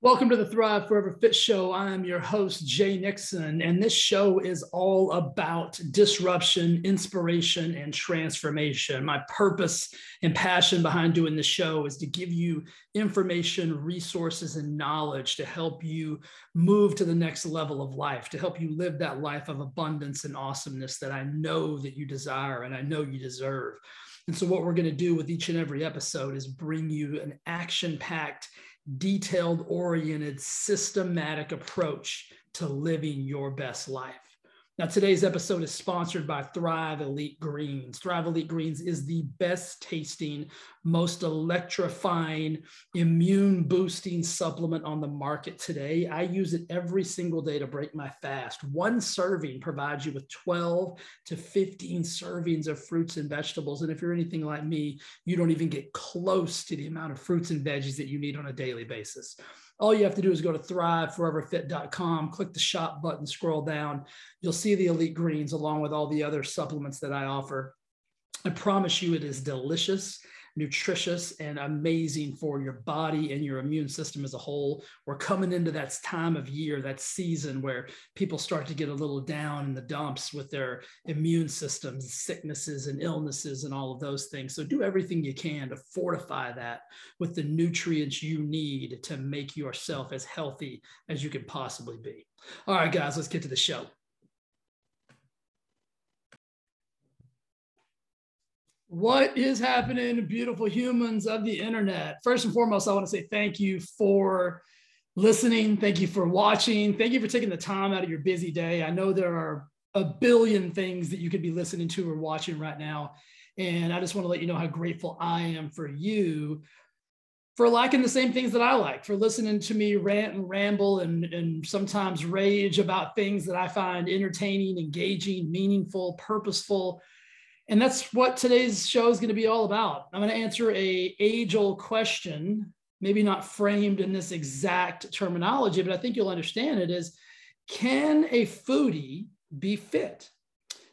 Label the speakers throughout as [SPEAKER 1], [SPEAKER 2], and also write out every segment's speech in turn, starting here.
[SPEAKER 1] Welcome to the Thrive Forever Fit Show. I am your host, Jay Nixon, and this show is all about disruption, inspiration, and transformation. My purpose and passion behind doing the show is to give you information, resources, and knowledge to help you move to the next level of life, to help you live that life of abundance and awesomeness that I know that you desire and I know you deserve. And so, what we're going to do with each and every episode is bring you an action packed detailed oriented, systematic approach to living your best life. Now, today's episode is sponsored by Thrive Elite Greens. Thrive Elite Greens is the best tasting, most electrifying, immune boosting supplement on the market today. I use it every single day to break my fast. One serving provides you with 12 to 15 servings of fruits and vegetables. And if you're anything like me, you don't even get close to the amount of fruits and veggies that you need on a daily basis all you have to do is go to thriveforeverfit.com, click the shop button, scroll down. You'll see the elite greens along with all the other supplements that I offer. I promise you it is delicious nutritious and amazing for your body and your immune system as a whole. We're coming into that time of year, that season where people start to get a little down in the dumps with their immune systems, sicknesses and illnesses and all of those things. So do everything you can to fortify that with the nutrients you need to make yourself as healthy as you can possibly be. All right, guys, let's get to the show. What is happening, beautiful humans of the internet? First and foremost, I want to say thank you for listening. Thank you for watching. Thank you for taking the time out of your busy day. I know there are a billion things that you could be listening to or watching right now. And I just want to let you know how grateful I am for you for liking the same things that I like, for listening to me rant and ramble and, and sometimes rage about things that I find entertaining, engaging, meaningful, purposeful and that's what today's show is going to be all about. I'm going to answer a age-old question, maybe not framed in this exact terminology, but I think you'll understand it is can a foodie be fit?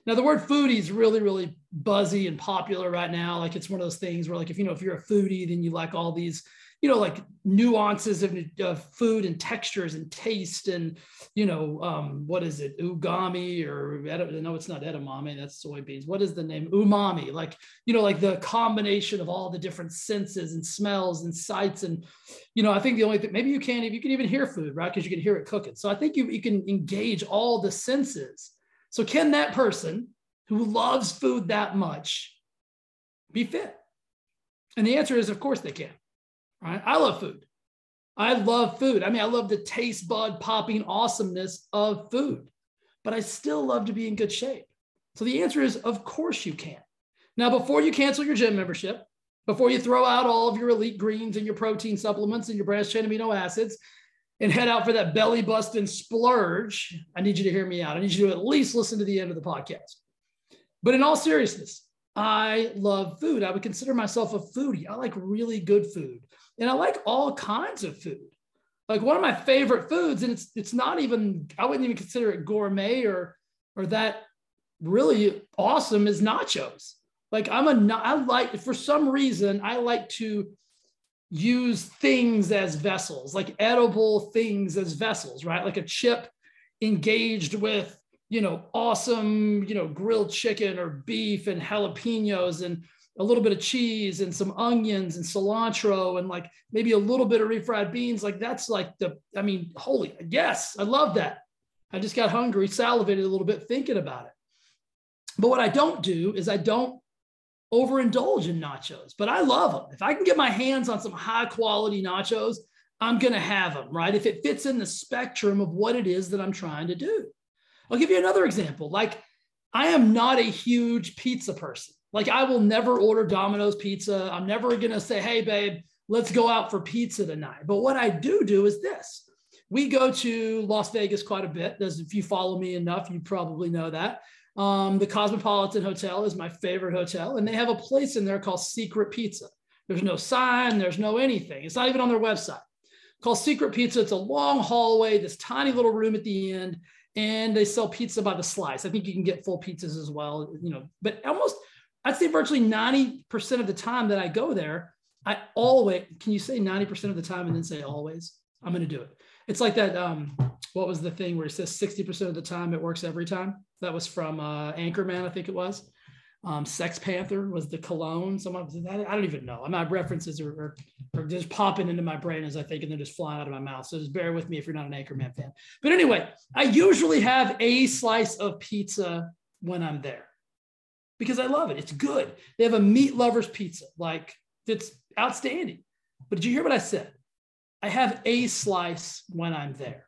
[SPEAKER 1] Now the word foodie is really, really buzzy and popular right now. Like it's one of those things where like if you know if you're a foodie, then you like all these you know, like nuances of, food and textures and taste and, you know, um, what is it, ugami or no, it's not edamame, that's soybeans. What is the name? Umami, like, you know, like the combination of all the different senses and smells and sights. And, you know, I think the only thing, maybe you can't, you can even hear food, right? Because you can hear it cooking. So I think you, you can engage all the senses. So can that person who loves food that much be fit? And the answer is, of course they can. Right? I love food. I love food. I mean, I love the taste bud popping awesomeness of food, but I still love to be in good shape. So the answer is, of course you can. Now, before you cancel your gym membership, before you throw out all of your elite greens and your protein supplements and your branched chain amino acids and head out for that belly busting splurge, I need you to hear me out. I need you to at least listen to the end of the podcast. But in all seriousness, I love food. I would consider myself a foodie. I like really good food. And I like all kinds of food. Like one of my favorite foods, and it's it's not even, I wouldn't even consider it gourmet or or that really awesome is nachos. Like I'm a I like for some reason I like to use things as vessels, like edible things as vessels, right? Like a chip engaged with you know awesome you know grilled chicken or beef and jalapenos and a little bit of cheese and some onions and cilantro and like maybe a little bit of refried beans. Like that's like the, I mean, holy, yes, I love that. I just got hungry, salivated a little bit thinking about it. But what I don't do is I don't overindulge in nachos, but I love them. If I can get my hands on some high quality nachos, I'm going to have them, right? If it fits in the spectrum of what it is that I'm trying to do. I'll give you another example. Like, I am not a huge pizza person. Like I will never order Domino's pizza. I'm never going to say, "Hey babe, let's go out for pizza tonight." But what I do do is this. We go to Las Vegas quite a bit. As if you follow me enough, you probably know that. Um, the Cosmopolitan Hotel is my favorite hotel, and they have a place in there called Secret Pizza. There's no sign, there's no anything. It's not even on their website. Called Secret Pizza. It's a long hallway, this tiny little room at the end, and they sell pizza by the slice. I think you can get full pizzas as well, you know, but almost I'd say virtually 90% of the time that I go there, I always, can you say 90% of the time and then say always? I'm going to do it. It's like that. Um, what was the thing where it says 60% of the time it works every time? That was from uh, Anchorman, I think it was. Um, Sex Panther was the cologne. Someone I don't even know. My references are, are, are, just popping into my brain as I think, and they're just flying out of my mouth. So just bear with me if you're not an Anchorman fan. But anyway, I usually have a slice of pizza when I'm there because I love it. It's good. They have a meat lovers pizza, like it's outstanding. But did you hear what I said? I have a slice when I'm there,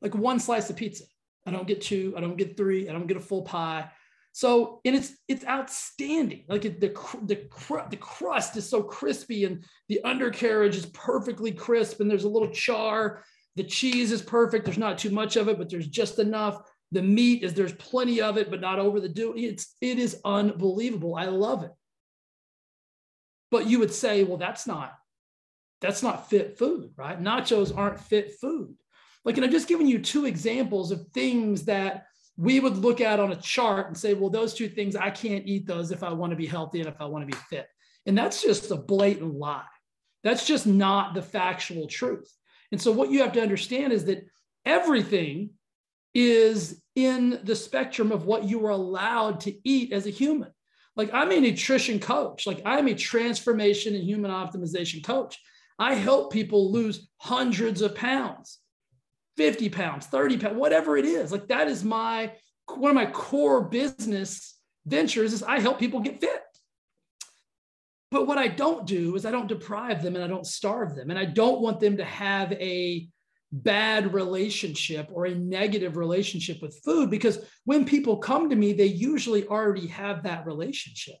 [SPEAKER 1] like one slice of pizza. I don't get two. I don't get three. I don't get a full pie. So, and it's it's outstanding. Like it, the the the crust is so crispy, and the undercarriage is perfectly crisp, and there's a little char. The cheese is perfect. There's not too much of it, but there's just enough. The meat is there's plenty of it, but not over the do. It's it is unbelievable. I love it. But you would say, well, that's not that's not fit food, right? Nachos aren't fit food. Like, and I'm just giving you two examples of things that we would look at on a chart and say, well, those two things, I can't eat those if I want to be healthy and if I want to be fit. And that's just a blatant lie. That's just not the factual truth. And so, what you have to understand is that everything is in the spectrum of what you are allowed to eat as a human. Like, I'm a nutrition coach, like, I'm a transformation and human optimization coach. I help people lose hundreds of pounds. 50 pounds, 30 pounds, whatever it is. Like that is my one of my core business ventures is I help people get fit. But what I don't do is I don't deprive them and I don't starve them. And I don't want them to have a bad relationship or a negative relationship with food because when people come to me, they usually already have that relationship.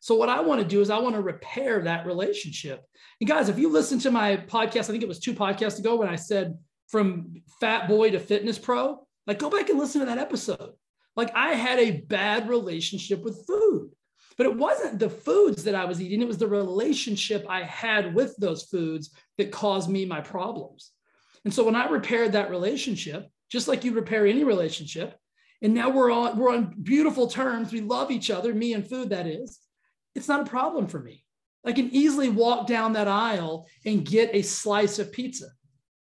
[SPEAKER 1] So, what I want to do is I want to repair that relationship. And guys, if you listen to my podcast, I think it was two podcasts ago when I said from fat boy to fitness pro, like go back and listen to that episode. Like I had a bad relationship with food, but it wasn't the foods that I was eating, it was the relationship I had with those foods that caused me my problems. And so when I repaired that relationship, just like you repair any relationship, and now we're on we're on beautiful terms, we love each other, me and food that is. It's not a problem for me. I can easily walk down that aisle and get a slice of pizza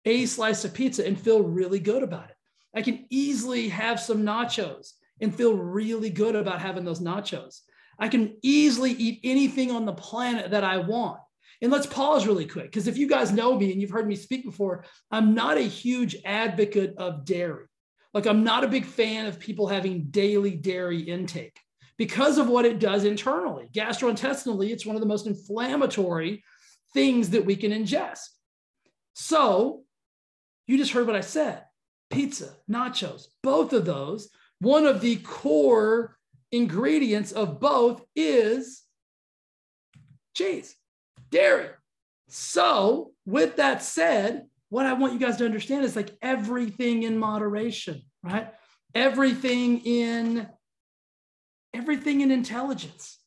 [SPEAKER 1] a slice of pizza and feel really good about it. I can easily have some nachos and feel really good about having those nachos. I can easily eat anything on the planet that I want. And let's pause really quick because if you guys know me and you've heard me speak before, I'm not a huge advocate of dairy. Like, I'm not a big fan of people having daily dairy intake because of what it does internally. Gastrointestinally, it's one of the most inflammatory things that we can ingest. So, you just heard what I said pizza, nachos, both of those. One of the core ingredients of both is cheese, dairy. So, with that said, what I want you guys to understand is like everything in moderation, right? Everything in everything in intelligence,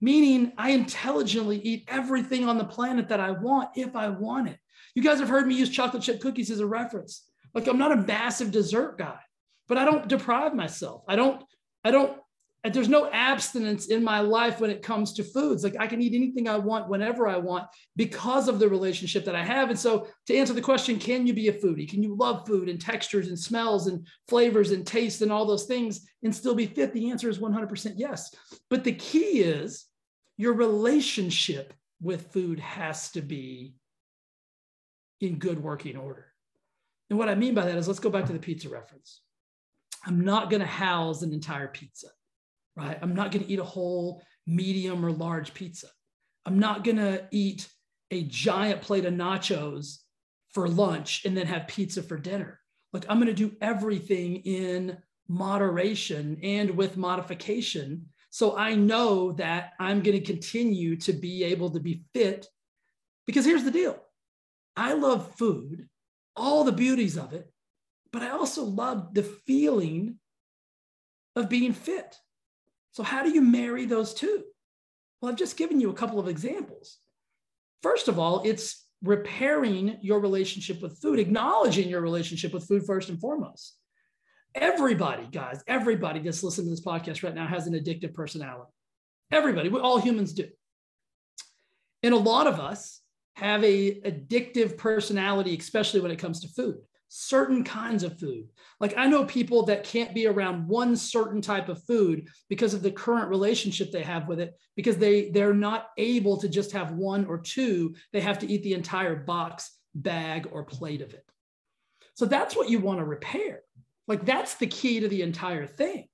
[SPEAKER 1] meaning I intelligently eat everything on the planet that I want if I want it. You guys have heard me use chocolate chip cookies as a reference. Like I'm not a massive dessert guy, but I don't deprive myself. I don't, I don't, there's no abstinence in my life when it comes to foods. Like I can eat anything I want whenever I want because of the relationship that I have. And so to answer the question, can you be a foodie? Can you love food and textures and smells and flavors and taste and all those things and still be fit? The answer is 100% yes. But the key is your relationship with food has to be in good working order. And what I mean by that is let's go back to the pizza reference. I'm not going to house an entire pizza, right? I'm not going to eat a whole medium or large pizza. I'm not going to eat a giant plate of nachos for lunch and then have pizza for dinner. Like I'm going to do everything in moderation and with modification. So I know that I'm going to continue to be able to be fit because here's the deal I love food, all the beauties of it, but I also love the feeling of being fit. So, how do you marry those two? Well, I've just given you a couple of examples. First of all, it's repairing your relationship with food, acknowledging your relationship with food first and foremost. Everybody, guys, everybody that's listening to this podcast right now has an addictive personality. Everybody, we, all humans do. And a lot of us have a addictive personality, especially when it comes to food certain kinds of food. Like I know people that can't be around one certain type of food because of the current relationship they have with it because they they're not able to just have one or two, they have to eat the entire box, bag or plate of it. So that's what you want to repair. Like that's the key to the entire thing.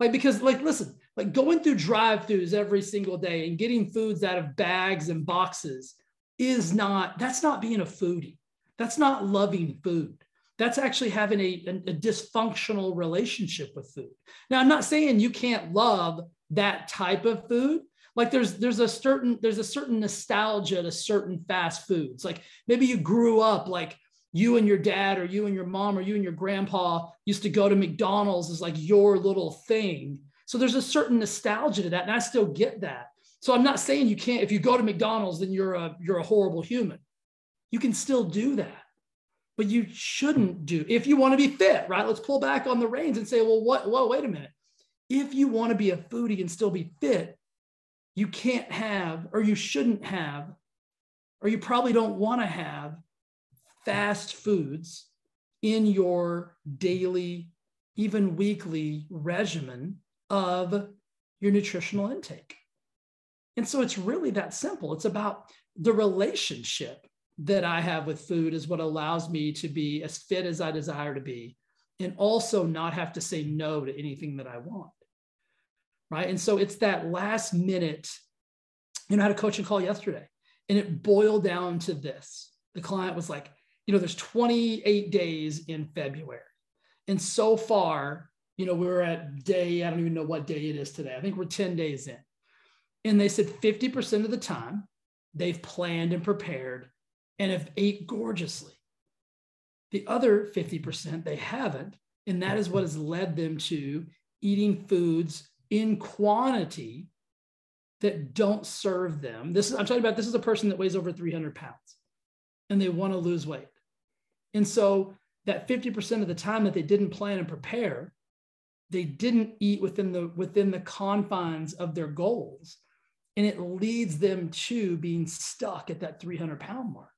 [SPEAKER 1] Like because like listen, like going through drive-throughs every single day and getting foods out of bags and boxes is not that's not being a foodie that's not loving food. That's actually having a, a, dysfunctional relationship with food. Now, I'm not saying you can't love that type of food, like there's there's a certain there's a certain nostalgia to certain fast foods. Like maybe you grew up like you and your dad or you and your mom or you and your grandpa used to go to mcdonald's as like your little thing. So there's a certain nostalgia to that and i still get that. So i'm not saying you can't if you go to mcdonald's then you're a you're a horrible human you can still do that but you shouldn't do if you want to be fit right? Let's pull back on the reins and say well what well wait a minute. If you want to be a foodie and still be fit you can't have or you shouldn't have or you probably don't want to have fast foods in your daily even weekly regimen of your nutritional intake. And so it's really that simple. It's about the relationship that I have with food is what allows me to be as fit as I desire to be and also not have to say no to anything that I want. Right. And so it's that last minute. You know, I had a coaching call yesterday and it boiled down to this. The client was like, you know, there's 28 days in February. And so far, you know, we're at day, I don't even know what day it is today. I think we're 10 days in. And they said 50% of the time they've planned and prepared and have ate gorgeously. The other 50% they haven't, and that is what has led them to eating foods in quantity that don't serve them. This is, I'm talking about this is a person that weighs over 300 pounds and they want to lose weight. And so that 50% of the time that they didn't plan and prepare, they didn't eat within the within the confines of their goals. And it leads them to being stuck at that 300 pound mark.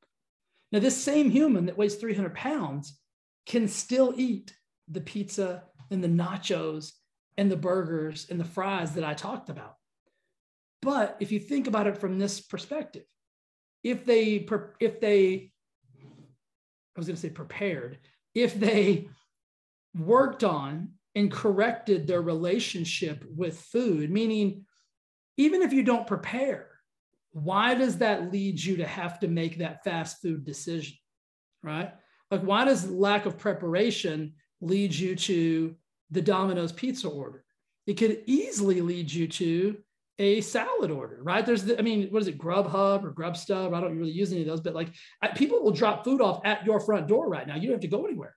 [SPEAKER 1] Now, this same human that weighs 300 pounds can still eat the pizza and the nachos and the burgers and the fries that I talked about. But if you think about it from this perspective, if they, if they, I was going to say prepared, if they worked on and corrected their relationship with food, meaning even if you don't prepare, why does that lead you to have to make that fast food decision? Right? Like, why does lack of preparation lead you to the Domino's pizza order? It could easily lead you to a salad order, right? There's, the, I mean, what is it, Grubhub or Grubstub? I don't really use any of those, but like people will drop food off at your front door right now. You don't have to go anywhere.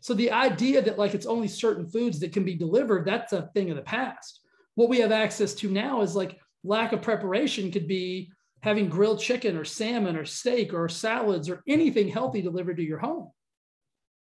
[SPEAKER 1] So the idea that like it's only certain foods that can be delivered, that's a thing of the past. What we have access to now is like lack of preparation could be having grilled chicken or salmon or steak or salads or anything healthy delivered to your home.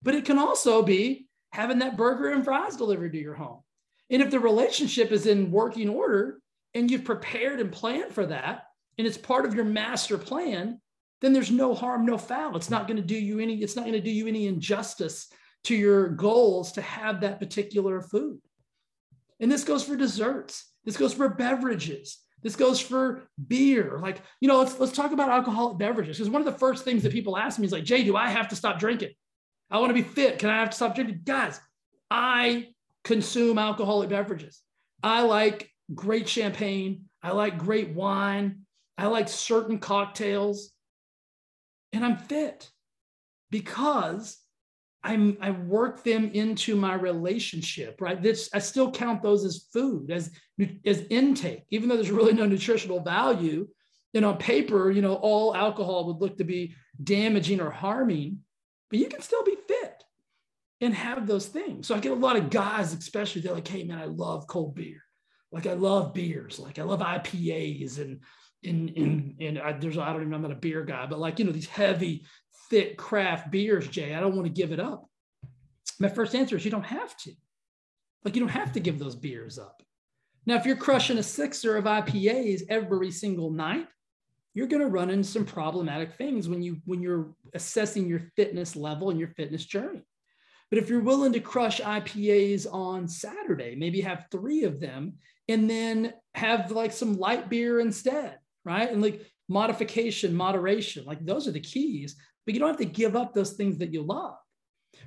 [SPEAKER 1] But it can also be having that burger and fries delivered to your home. And if the relationship is in working order and you've prepared and planned for that, and it's part of your master plan, then there's no harm, no foul. It's not going to do you any, it's not going to do you any injustice to your goals to have that particular food. And this goes for desserts. This goes for beverages. This goes for beer. Like, you know, let's let's talk about alcoholic beverages. Because one of the first things that people ask me is like, Jay, do I have to stop drinking? I want to be fit. Can I have to stop drinking? Guys, I consume alcoholic beverages. I like great champagne. I like great wine. I like certain cocktails. And I'm fit because I'm I work them into my relationship, right? This I still count those as food, as as intake, even though there's really no nutritional value. And on paper, you know, all alcohol would look to be damaging or harming, but you can still be fit and have those things. So I get a lot of guys, especially, they're like, hey man, I love cold beer. Like I love beers, like I love IPAs and in in in I, there's I don't even know, I'm not a beer guy, but like you know these heavy thick craft beers, Jay. I don't want to give it up. My first answer is you don't have to. Like you don't have to give those beers up. Now, if you're crushing a sixer of IPAs every single night, you're going to run into some problematic things when you when you're assessing your fitness level and your fitness journey. But if you're willing to crush IPAs on Saturday, maybe have three of them and then have like some light beer instead, right? And like modification, moderation, like those are the keys. But you don't have to give up those things that you love,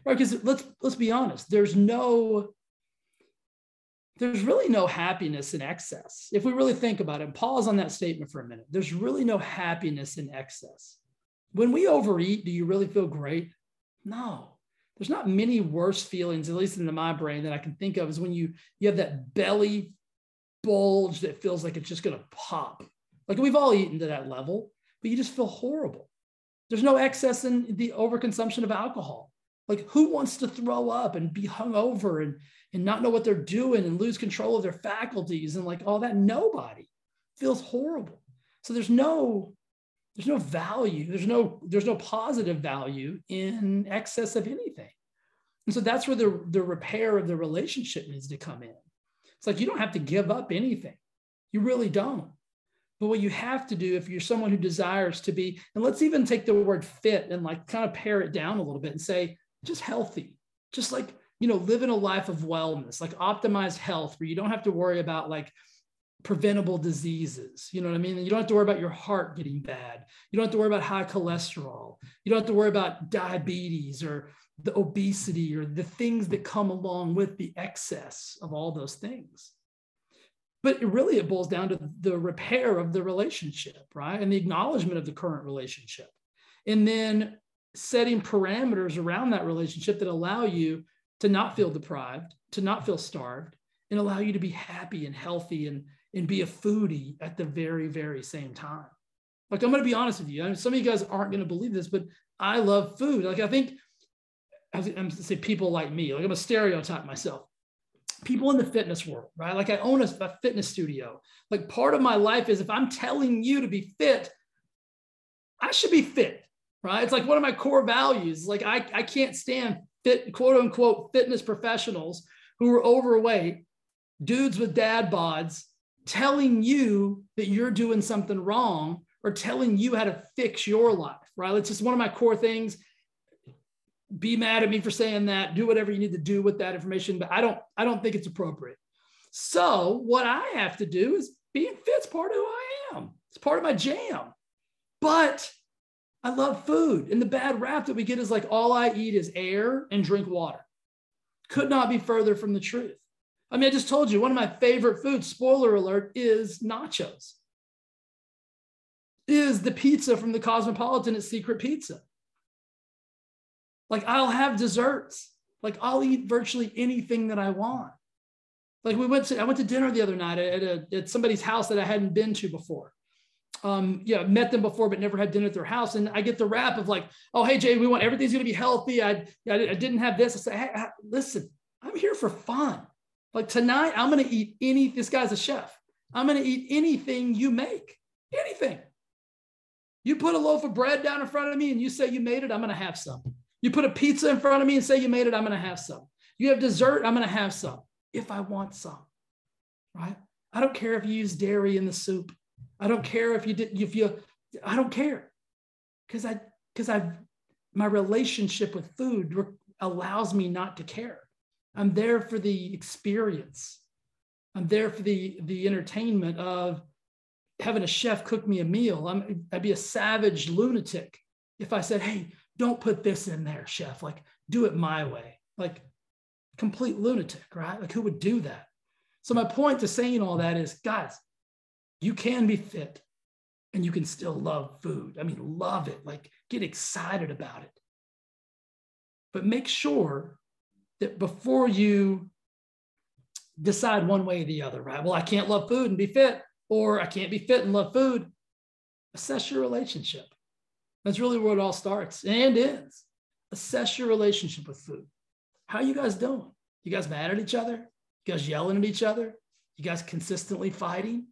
[SPEAKER 1] right? Because let's let's be honest, there's no there's really no happiness in excess. If we really think about it, pause on that statement for a minute. There's really no happiness in excess. When we overeat, do you really feel great? No. There's not many worse feelings, at least in my brain, that I can think of, is when you you have that belly bulge that feels like it's just going to pop. Like we've all eaten to that level, but you just feel horrible. There's no excess in the overconsumption of alcohol. Like who wants to throw up and be hungover and and not know what they're doing and lose control of their faculties and like all that? Nobody feels horrible. So there's no there's no value. There's no there's no positive value in excess of anything. And so that's where the, the repair of the relationship needs to come in. It's like you don't have to give up anything. You really don't. But what you have to do if you're someone who desires to be, and let's even take the word fit and like kind of pare it down a little bit and say, just healthy, just like, you know, living a life of wellness, like optimized health, where you don't have to worry about like preventable diseases. You know what I mean? You don't have to worry about your heart getting bad. You don't have to worry about high cholesterol. You don't have to worry about diabetes or the obesity or the things that come along with the excess of all those things. But it really, it boils down to the repair of the relationship, right? And the acknowledgement of the current relationship. And then setting parameters around that relationship that allow you to not feel deprived, to not feel starved, and allow you to be happy and healthy and, and be a foodie at the very, very same time. Like, I'm going to be honest with you. I mean, some of you guys aren't going to believe this, but I love food. Like, I think, I'm going to say people like me, like I'm a stereotype myself. People in the fitness world, right? Like, I own a, a fitness studio. Like, part of my life is if I'm telling you to be fit, I should be fit right? It's like one of my core values. Like I, I can't stand fit, quote unquote, fitness professionals who are overweight, dudes with dad bods, telling you that you're doing something wrong or telling you how to fix your life, right? It's just one of my core things. Be mad at me for saying that. Do whatever you need to do with that information, but I don't, I don't think it's appropriate. So what I have to do is being fit's part of who I am. It's part of my jam. But I love food. And the bad rap that we get is like all I eat is air and drink water. Could not be further from the truth. I mean, I just told you one of my favorite foods, spoiler alert, is nachos. Is the pizza from the Cosmopolitan at Secret Pizza. Like I'll have desserts. Like I'll eat virtually anything that I want. Like we went to, I went to dinner the other night at, a, at somebody's house that I hadn't been to before um, yeah, met them before, but never had dinner at their house. And I get the rap of like, oh, hey, Jay, we want everything's going to be healthy. I, I, I, didn't have this. I say, hey, listen, I'm here for fun. Like tonight, I'm going to eat any, this guy's a chef. I'm going to eat anything you make, anything. You put a loaf of bread down in front of me and you say you made it, I'm going to have some. You put a pizza in front of me and say you made it, I'm going to have some. You have dessert, I'm going to have some if I want some, right? I don't care if you use dairy in the soup. I don't care if you did if you I don't care because I because I my relationship with food allows me not to care. I'm there for the experience. I'm there for the the entertainment of having a chef cook me a meal. I'm I'd be a savage lunatic if I said, "Hey, don't put this in there, chef. Like do it my way." Like complete lunatic, right? Like who would do that? So my point to saying all that is, guys, you can be fit and you can still love food. I mean, love it, like get excited about it. But make sure that before you decide one way or the other, right? Well, I can't love food and be fit, or I can't be fit and love food. Assess your relationship. That's really where it all starts and ends. Assess your relationship with food. How you guys doing? You guys mad at each other? You guys yelling at each other? You guys consistently fighting?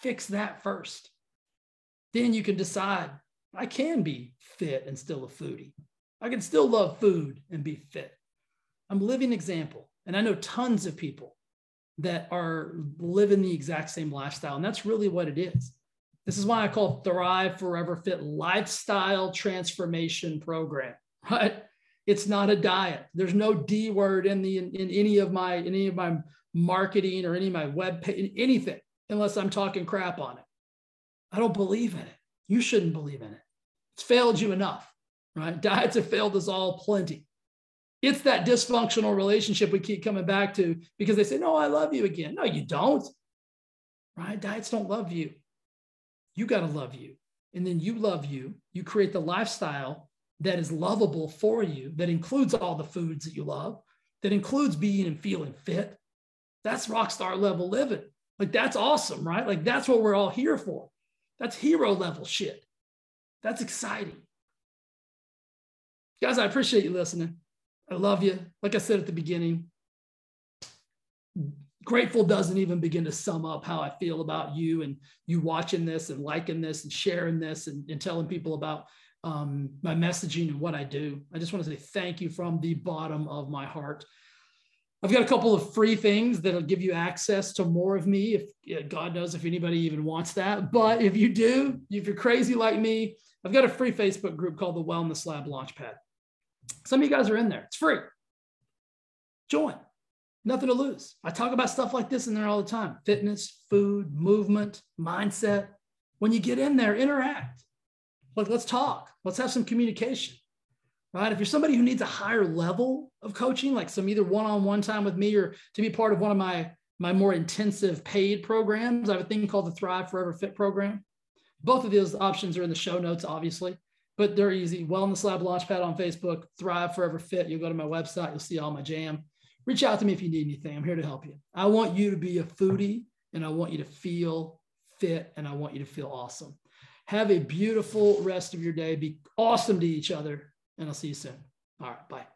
[SPEAKER 1] Fix that first. Then you can decide I can be fit and still a foodie. I can still love food and be fit. I'm a living example. And I know tons of people that are living the exact same lifestyle. And that's really what it is. This is why I call Thrive Forever Fit lifestyle transformation program, right? It's not a diet. There's no D word in the in, in any of my in any of my marketing or any of my web page, anything, unless I'm talking crap on it. I don't believe in it. You shouldn't believe in it. It's failed you enough, right? Diets have failed us all plenty. It's that dysfunctional relationship we keep coming back to because they say, No, I love you again. No, you don't, right? Diets don't love you. You got to love you. And then you love you. You create the lifestyle that is lovable for you, that includes all the foods that you love, that includes being and feeling fit. That's rock star level living. Like, that's awesome, right? Like, that's what we're all here for. That's hero level shit. That's exciting. Guys, I appreciate you listening. I love you. Like I said at the beginning, grateful doesn't even begin to sum up how I feel about you and you watching this and liking this and sharing this and, and telling people about um, my messaging and what I do. I just want to say thank you from the bottom of my heart. I've got a couple of free things that'll give you access to more of me. If God knows if anybody even wants that, but if you do, if you're crazy like me, I've got a free Facebook group called the Wellness Lab Launchpad. Some of you guys are in there. It's free. Join. Nothing to lose. I talk about stuff like this in there all the time: fitness, food, movement, mindset. When you get in there, interact. Like, let's talk. Let's have some communication right? If you're somebody who needs a higher level of coaching, like some either one-on-one time with me or to be part of one of my my more intensive paid programs, I have a thing called the Thrive Forever Fit program. Both of those options are in the show notes, obviously, but they're easy. Wellness Lab Launchpad on Facebook, Thrive Forever Fit. You'll go to my website, you'll see all my jam. Reach out to me if you need anything. I'm here to help you. I want you to be a foodie and I want you to feel fit and I want you to feel awesome. Have a beautiful rest of your day. Be awesome to each other and I'll see you soon. All right, bye.